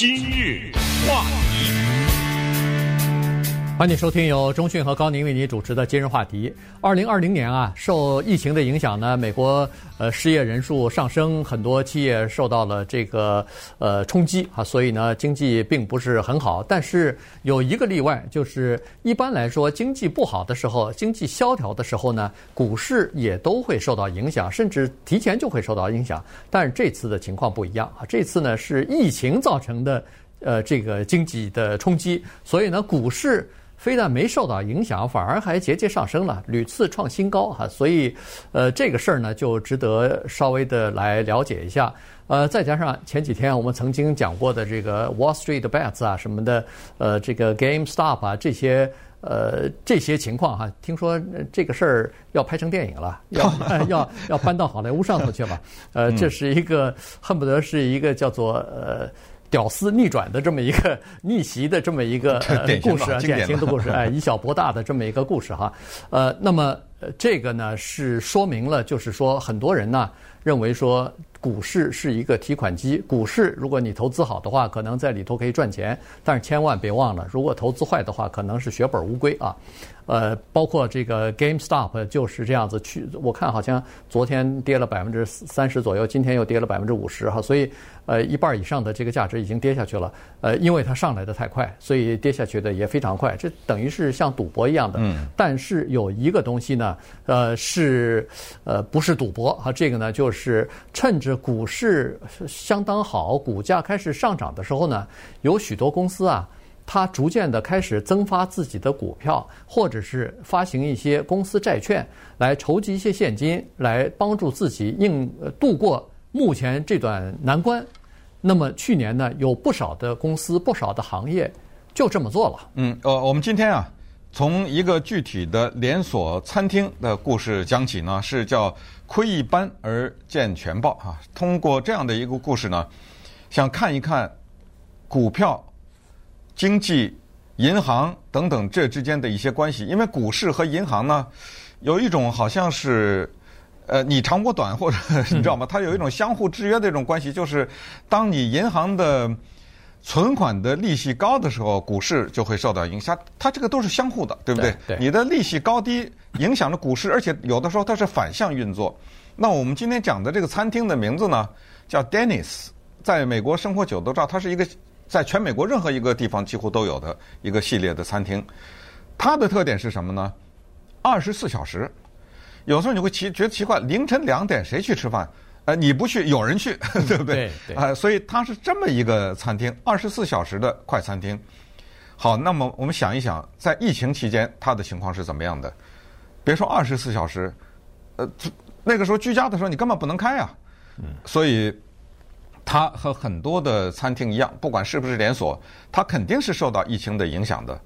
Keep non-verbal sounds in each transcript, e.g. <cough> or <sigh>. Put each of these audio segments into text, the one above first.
今日话题，欢迎收听由中讯和高宁为您主持的今日话题。二零二零年啊，受疫情的影响呢，美国呃失业人数上升，很多企业受到了这个呃冲击啊，所以呢经济并不是很好。但是有一个例外，就是一般来说经济不好的时候，经济萧条的时候呢，股市也都会受到影响，甚至提前就会受到影响。但是这次的情况不一样啊，这次呢是疫情造成的呃这个经济的冲击，所以呢股市。非但没受到影响，反而还节节上升了，屡次创新高哈。所以，呃，这个事儿呢，就值得稍微的来了解一下。呃，再加上前几天我们曾经讲过的这个 Wall Street Bets 啊什么的，呃，这个 GameStop 啊这些，呃，这些情况哈，听说这个事儿要拍成电影了，要 <laughs> 要要搬到好莱坞上头去了。呃，这是一个恨不得是一个叫做呃。屌丝逆转的这么一个逆袭的这么一个故事，典型的故事，哎，以小博大的这么一个故事哈，呃，那么这个呢是说明了，就是说很多人呢认为说股市是一个提款机，股市如果你投资好的话，可能在里头可以赚钱，但是千万别忘了，如果投资坏的话，可能是血本无归啊。呃，包括这个 GameStop 就是这样子去，我看好像昨天跌了百分之三十左右，今天又跌了百分之五十哈，所以呃一半以上的这个价值已经跌下去了。呃，因为它上来的太快，所以跌下去的也非常快，这等于是像赌博一样的。嗯。但是有一个东西呢，呃，是呃不是赌博啊，这个呢就是趁着股市相当好，股价开始上涨的时候呢，有许多公司啊。它逐渐的开始增发自己的股票，或者是发行一些公司债券，来筹集一些现金，来帮助自己应度过目前这段难关。那么去年呢，有不少的公司、不少的行业就这么做了。嗯，呃，我们今天啊，从一个具体的连锁餐厅的故事讲起呢，是叫“窥一斑而见全豹”啊。通过这样的一个故事呢，想看一看股票。经济、银行等等这之间的一些关系，因为股市和银行呢，有一种好像是，呃，你长我短，或者你知道吗？它有一种相互制约的一种关系，就是当你银行的存款的利息高的时候，股市就会受到影响。它这个都是相互的，对不对？对。对。你的利息高低影响着股市，而且有的时候它是反向运作。那我们今天讲的这个餐厅的名字呢，叫 Dennis，在美国生活久都知道，它是一个。在全美国任何一个地方几乎都有的一个系列的餐厅，它的特点是什么呢？二十四小时，有时候你会奇觉得奇怪，凌晨两点谁去吃饭？呃，你不去，有人去，<laughs> 对不对？对。啊，所以它是这么一个餐厅，二十四小时的快餐厅。好，那么我们想一想，在疫情期间它的情况是怎么样的？别说二十四小时，呃，那个时候居家的时候你根本不能开啊。嗯。所以。它和很多的餐厅一样，不管是不是连锁，它肯定是受到疫情的影响的。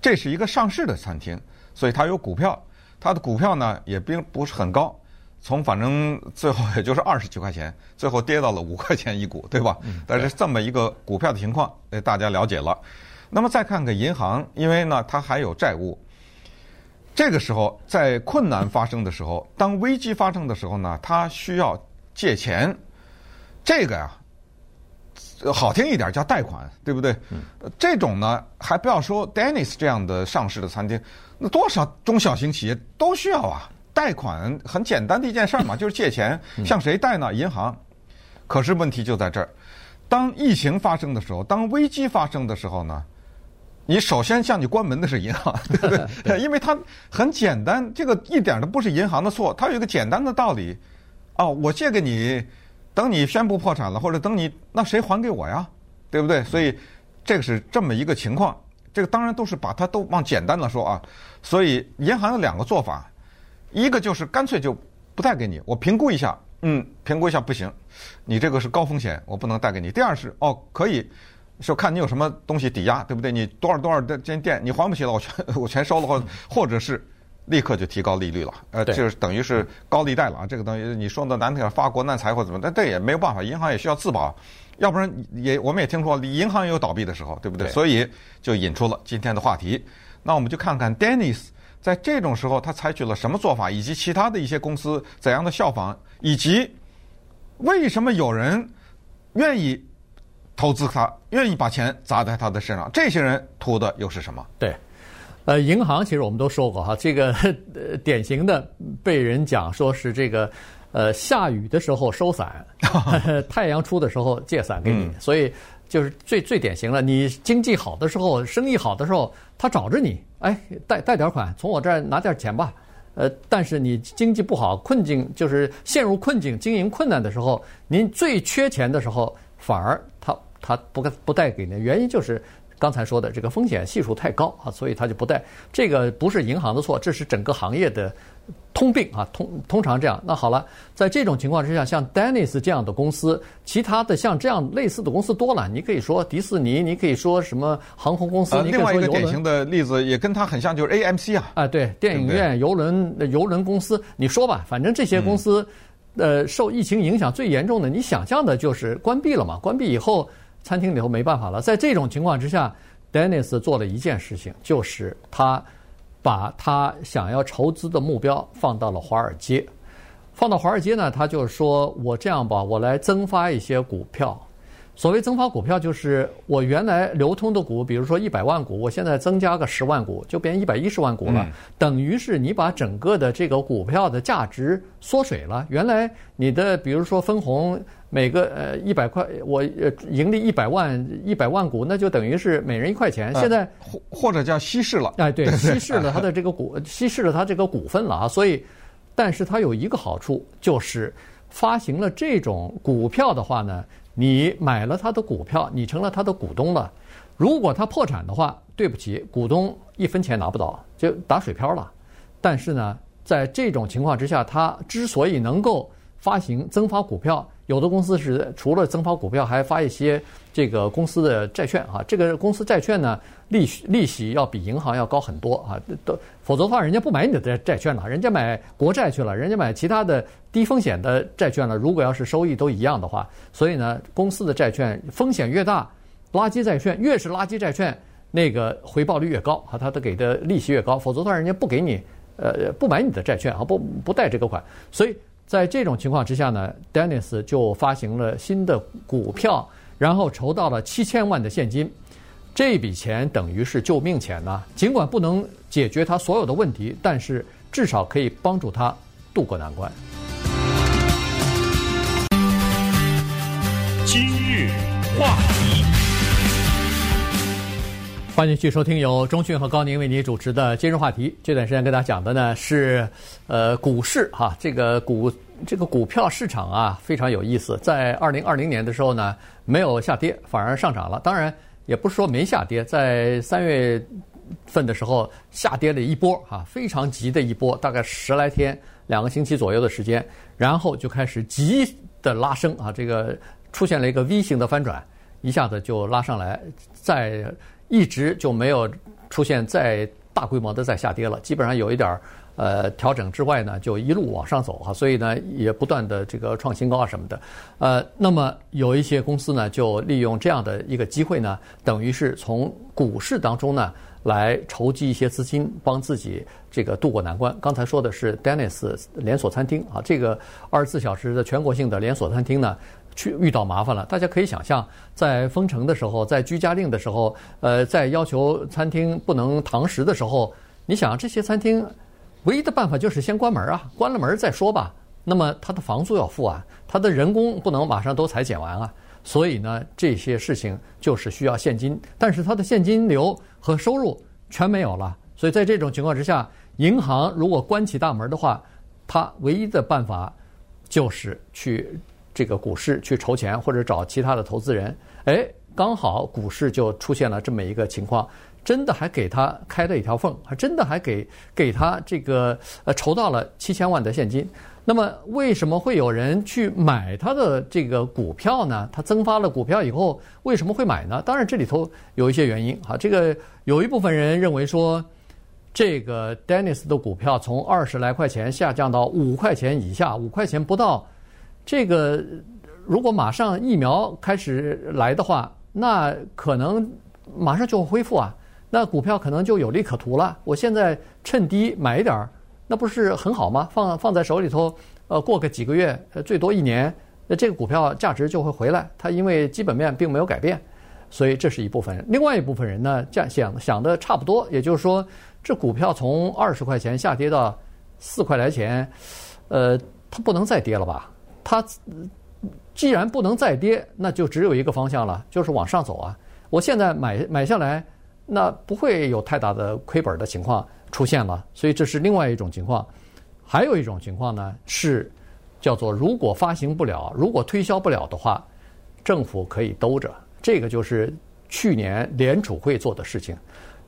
这是一个上市的餐厅，所以它有股票，它的股票呢也并不是很高，从反正最后也就是二十几块钱，最后跌到了五块钱一股，对吧？但是这么一个股票的情况，诶，大家了解了。那么再看看银行，因为呢它还有债务，这个时候在困难发生的时候，当危机发生的时候呢，它需要借钱。这个呀，好听一点叫贷款，对不对？嗯。这种呢，还不要说 Denny's 这样的上市的餐厅，那多少中小型企业都需要啊。贷款很简单的一件事儿嘛，<laughs> 就是借钱，向谁贷呢？银行。可是问题就在这儿，当疫情发生的时候，当危机发生的时候呢，你首先向你关门的是银行，<laughs> 对不对？对。因为它很简单，这个一点都不是银行的错，它有一个简单的道理。哦，我借给你。等你宣布破产了，或者等你，那谁还给我呀？对不对？所以这个是这么一个情况。这个当然都是把它都往简单了说啊。所以银行有两个做法，一个就是干脆就不贷给你，我评估一下，嗯，评估一下不行，你这个是高风险，我不能贷给你。第二是哦，可以，说看你有什么东西抵押，对不对？你多少多少的间店你还不起了，我全 <laughs> 我全收了，或或者是。立刻就提高利率了，呃，就是等于是高利贷了啊。这个东西你说的难听点，发国难财或者怎么，但这也没有办法，银行也需要自保，要不然也我们也听说银行也有倒闭的时候，对不对？所以就引出了今天的话题。那我们就看看 Denny's 在这种时候他采取了什么做法，以及其他的一些公司怎样的效仿，以及为什么有人愿意投资他，愿意把钱砸在他的身上。这些人图的又是什么？对，呃，银行其实我们都说过哈，这个呃典型的被人讲说是这个，呃，下雨的时候收伞，<laughs> 太阳出的时候借伞给你，嗯、所以就是最最典型的，你经济好的时候，生意好的时候，他找着你，哎，贷贷点款，从我这儿拿点钱吧。呃，但是你经济不好，困境就是陷入困境，经营困难的时候，您最缺钱的时候，反而他他不不贷给您，原因就是刚才说的这个风险系数太高啊，所以他就不贷。这个不是银行的错，这是整个行业的。通病啊，通通常这样。那好了，在这种情况之下，像 Dennis 这样的公司，其他的像这样类似的公司多了。你可以说迪士尼，你可以说什么航空公司。另外一个典型的例子也跟它很像，就是 AMC 啊。啊，对，电影院、游轮、游轮公司，你说吧，反正这些公司，呃，受疫情影响最严重的，你想象的就是关闭了嘛。关闭以后，餐厅里头没办法了。在这种情况之下，Dennis 做了一件事情，就是他。把他想要筹资的目标放到了华尔街，放到华尔街呢，他就说：“我这样吧，我来增发一些股票。所谓增发股票，就是我原来流通的股，比如说一百万股，我现在增加个十万股，就变一百一十万股了。等于是你把整个的这个股票的价值缩水了。原来你的比如说分红。”每个呃一百块，我呃盈利一百万一百万股，那就等于是每人一块钱。现在或或者叫稀释了，哎，对，<laughs> 稀释了它的这个股，稀释了它这个股份了啊。所以，但是它有一个好处，就是发行了这种股票的话呢，你买了他的股票，你成了他的股东了。如果他破产的话，对不起，股东一分钱拿不到，就打水漂了。但是呢，在这种情况之下，他之所以能够发行增发股票。有的公司是除了增发股票，还发一些这个公司的债券啊。这个公司债券呢，利息利息要比银行要高很多啊。都否则的话，人家不买你的债券了，人家买国债去了，人家买其他的低风险的债券了。如果要是收益都一样的话，所以呢，公司的债券风险越大，垃圾债券越是垃圾债券，那个回报率越高啊，它的给的利息越高。否则的话，人家不给你，呃，不买你的债券啊，不不贷这个款，所以。在这种情况之下呢，Dennis 就发行了新的股票，然后筹到了七千万的现金。这笔钱等于是救命钱呐，尽管不能解决他所有的问题，但是至少可以帮助他渡过难关。今日话题，欢迎继续收听由钟讯和高宁为您主持的今日话题。这段时间跟大家讲的呢是，呃，股市哈，这个股。这个股票市场啊非常有意思，在二零二零年的时候呢，没有下跌，反而上涨了。当然，也不是说没下跌，在三月份的时候下跌了一波啊，非常急的一波，大概十来天、两个星期左右的时间，然后就开始急的拉升啊，这个出现了一个 V 型的翻转，一下子就拉上来，再一直就没有出现再大规模的再下跌了，基本上有一点儿。呃，调整之外呢，就一路往上走哈，所以呢，也不断的这个创新高啊什么的。呃，那么有一些公司呢，就利用这样的一个机会呢，等于是从股市当中呢来筹集一些资金，帮自己这个渡过难关。刚才说的是 Dennis 连锁餐厅啊，这个二十四小时的全国性的连锁餐厅呢，去遇到麻烦了。大家可以想象，在封城的时候，在居家令的时候，呃，在要求餐厅不能堂食的时候，你想这些餐厅。唯一的办法就是先关门啊，关了门再说吧。那么他的房租要付啊，他的人工不能马上都裁减完啊。所以呢，这些事情就是需要现金，但是他的现金流和收入全没有了。所以在这种情况之下，银行如果关起大门的话，他唯一的办法就是去这个股市去筹钱，或者找其他的投资人。哎，刚好股市就出现了这么一个情况。真的还给他开了一条缝，还真的还给给他这个呃筹到了七千万的现金。那么为什么会有人去买他的这个股票呢？他增发了股票以后，为什么会买呢？当然这里头有一些原因哈。这个有一部分人认为说，这个 Dennis 的股票从二十来块钱下降到五块钱以下，五块钱不到，这个如果马上疫苗开始来的话，那可能马上就会恢复啊。那股票可能就有利可图了。我现在趁低买一点儿，那不是很好吗？放放在手里头，呃，过个几个月，呃，最多一年，那这个股票价值就会回来。它因为基本面并没有改变，所以这是一部分人。另外一部分人呢，这样想想的差不多，也就是说，这股票从二十块钱下跌到四块来钱，呃，它不能再跌了吧？它既然不能再跌，那就只有一个方向了，就是往上走啊。我现在买买下来，那不会有太大的亏本的情况出现了，所以这是另外一种情况。还有一种情况呢，是叫做如果发行不了，如果推销不了的话，政府可以兜着。这个就是去年联储会做的事情。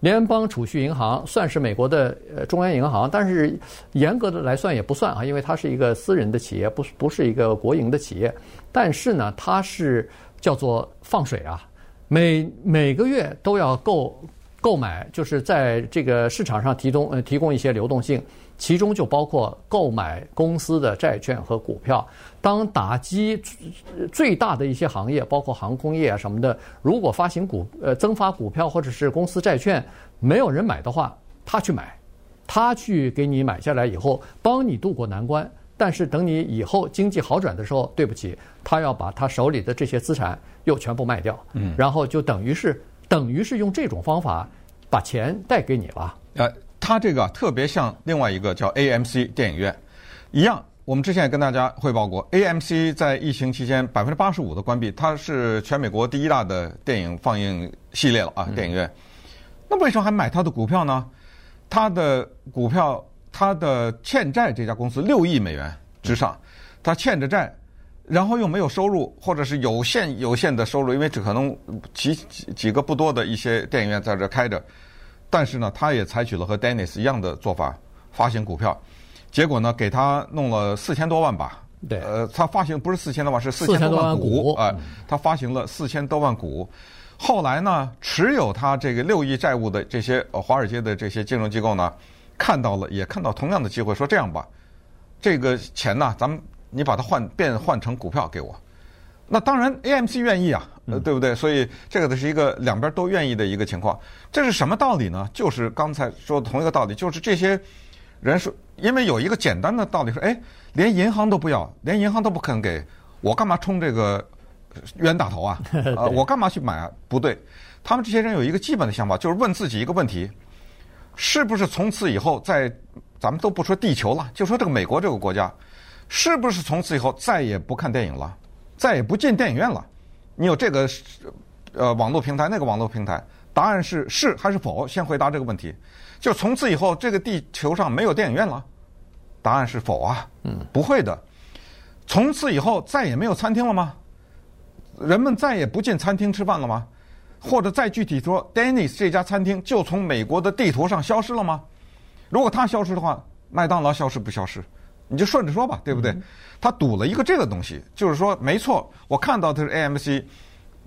联邦储蓄银行算是美国的呃中央银行，但是严格的来算也不算啊，因为它是一个私人的企业，不不是一个国营的企业。但是呢，它是叫做放水啊。每每个月都要购购买，就是在这个市场上提供呃提供一些流动性，其中就包括购买公司的债券和股票。当打击最大的一些行业，包括航空业啊什么的，如果发行股呃增发股票或者是公司债券没有人买的话，他去买，他去给你买下来以后，帮你渡过难关。但是等你以后经济好转的时候，对不起，他要把他手里的这些资产又全部卖掉，嗯，然后就等于是等于是用这种方法把钱贷给你了。呃，他这个特别像另外一个叫 AMC 电影院一样，我们之前也跟大家汇报过，AMC 在疫情期间百分之八十五的关闭，它是全美国第一大的电影放映系列了啊，电影院。那为什么还买它的股票呢？它的股票。它的欠债这家公司六亿美元之上，它欠着债，然后又没有收入，或者是有限有限的收入，因为只可能几几几个不多的一些电影院在这开着，但是呢，他也采取了和 Dennis 一样的做法，发行股票，结果呢，给他弄了四千多万吧，对，呃，他发行不是四千多万，是四千多万股啊，他发行了四千多万股，后来呢，持有他这个六亿债务的这些呃华尔街的这些金融机构呢。看到了，也看到同样的机会，说这样吧，这个钱呢，咱们你把它换变换成股票给我，那当然 AMC 愿意啊，呃，对不对？所以这个的是一个两边都愿意的一个情况。这是什么道理呢？就是刚才说的同一个道理，就是这些人说，因为有一个简单的道理说，哎，连银行都不要，连银行都不肯给我，干嘛充这个冤大头啊？<laughs> 啊，我干嘛去买啊？不对，他们这些人有一个基本的想法，就是问自己一个问题。是不是从此以后，在咱们都不说地球了，就说这个美国这个国家，是不是从此以后再也不看电影了，再也不进电影院了？你有这个呃网络平台，那个网络平台，答案是是还是否？先回答这个问题。就从此以后，这个地球上没有电影院了？答案是否啊？嗯，不会的。从此以后再也没有餐厅了吗？人们再也不进餐厅吃饭了吗？或者再具体说，Dennis 这家餐厅就从美国的地图上消失了吗？如果它消失的话，麦当劳消失不消失？你就顺着说吧，对不对？他赌了一个这个东西，就是说，没错，我看到的是 AMC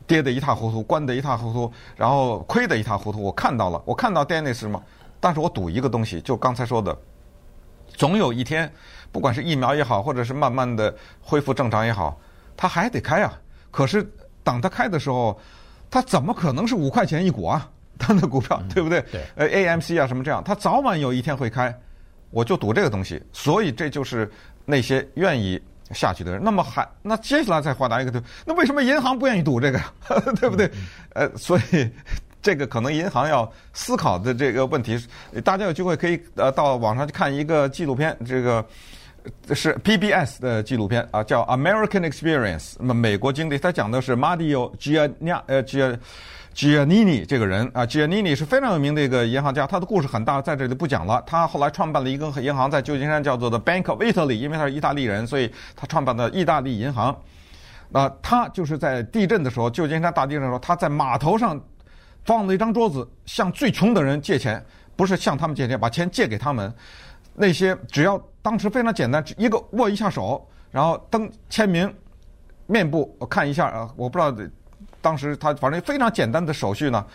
跌得一塌糊涂，关得一塌糊涂，然后亏得一塌糊涂，我看到了，我看到 Dennis 嘛，但是我赌一个东西，就刚才说的，总有一天，不管是疫苗也好，或者是慢慢的恢复正常也好，它还得开啊。可是等它开的时候。它怎么可能是五块钱一股啊？它的股票对不对？对。呃，AMC 啊什么这样，它早晚有一天会开，我就赌这个东西。所以这就是那些愿意下去的人。那么还那接下来再回答一个对，那为什么银行不愿意赌这个？<laughs> 对不对？呃，所以这个可能银行要思考的这个问题，大家有机会可以呃到网上去看一个纪录片，这个。是 PBS 的纪录片啊，叫《American Experience》。那么美国经历，他讲的是 Mario Giannini 呃 Giannini 这个人啊，Giannini 是非常有名的一个银行家。他的故事很大，在这里不讲了。他后来创办了一个银行，在旧金山叫做的 Bank of Italy，因为他是意大利人，所以他创办的意大利银行。那他就是在地震的时候，旧金山大地震的时候，他在码头上放了一张桌子，向最穷的人借钱，不是向他们借钱，把钱借给他们。那些只要当时非常简单，一个握一下手，然后登签名，面部我看一下啊，我不知道当时他反正非常简单的手续呢，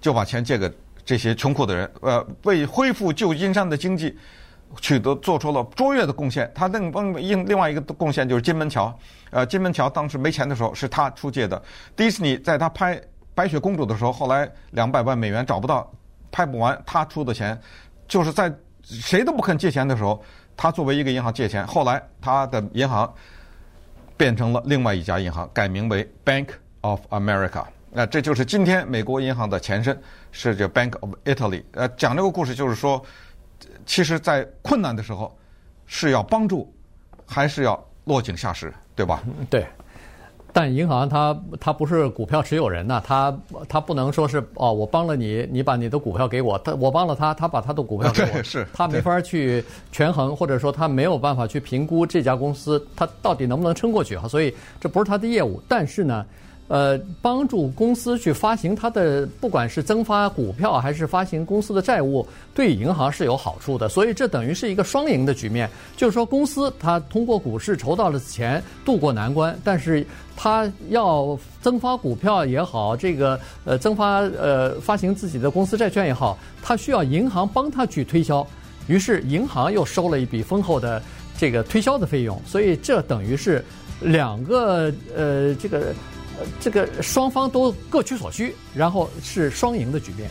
就把钱借给这些穷苦的人，呃，为恢复旧金山的经济取得做出了卓越的贡献。他另另另外一个贡献就是金门桥，呃，金门桥当时没钱的时候是他出借的。迪士尼在他拍白雪公主的时候，后来两百万美元找不到，拍不完，他出的钱就是在。谁都不肯借钱的时候，他作为一个银行借钱。后来他的银行变成了另外一家银行，改名为 Bank of America。那这就是今天美国银行的前身，是叫 Bank of Italy。呃，讲这个故事就是说，其实，在困难的时候是要帮助，还是要落井下石，对吧？对。但银行它它不是股票持有人呐，它它不能说是哦，我帮了你，你把你的股票给我，他我帮了他，他把他的股票给我，是，他没法去权衡，或者说他没有办法去评估这家公司他到底能不能撑过去哈，所以这不是他的业务。但是呢。呃，帮助公司去发行它的，不管是增发股票还是发行公司的债务，对银行是有好处的。所以这等于是一个双赢的局面，就是说公司它通过股市筹到了钱，渡过难关，但是它要增发股票也好，这个呃增发呃发行自己的公司债券也好，它需要银行帮它去推销，于是银行又收了一笔丰厚的这个推销的费用，所以这等于是两个呃这个。这个双方都各取所需，然后是双赢的局面。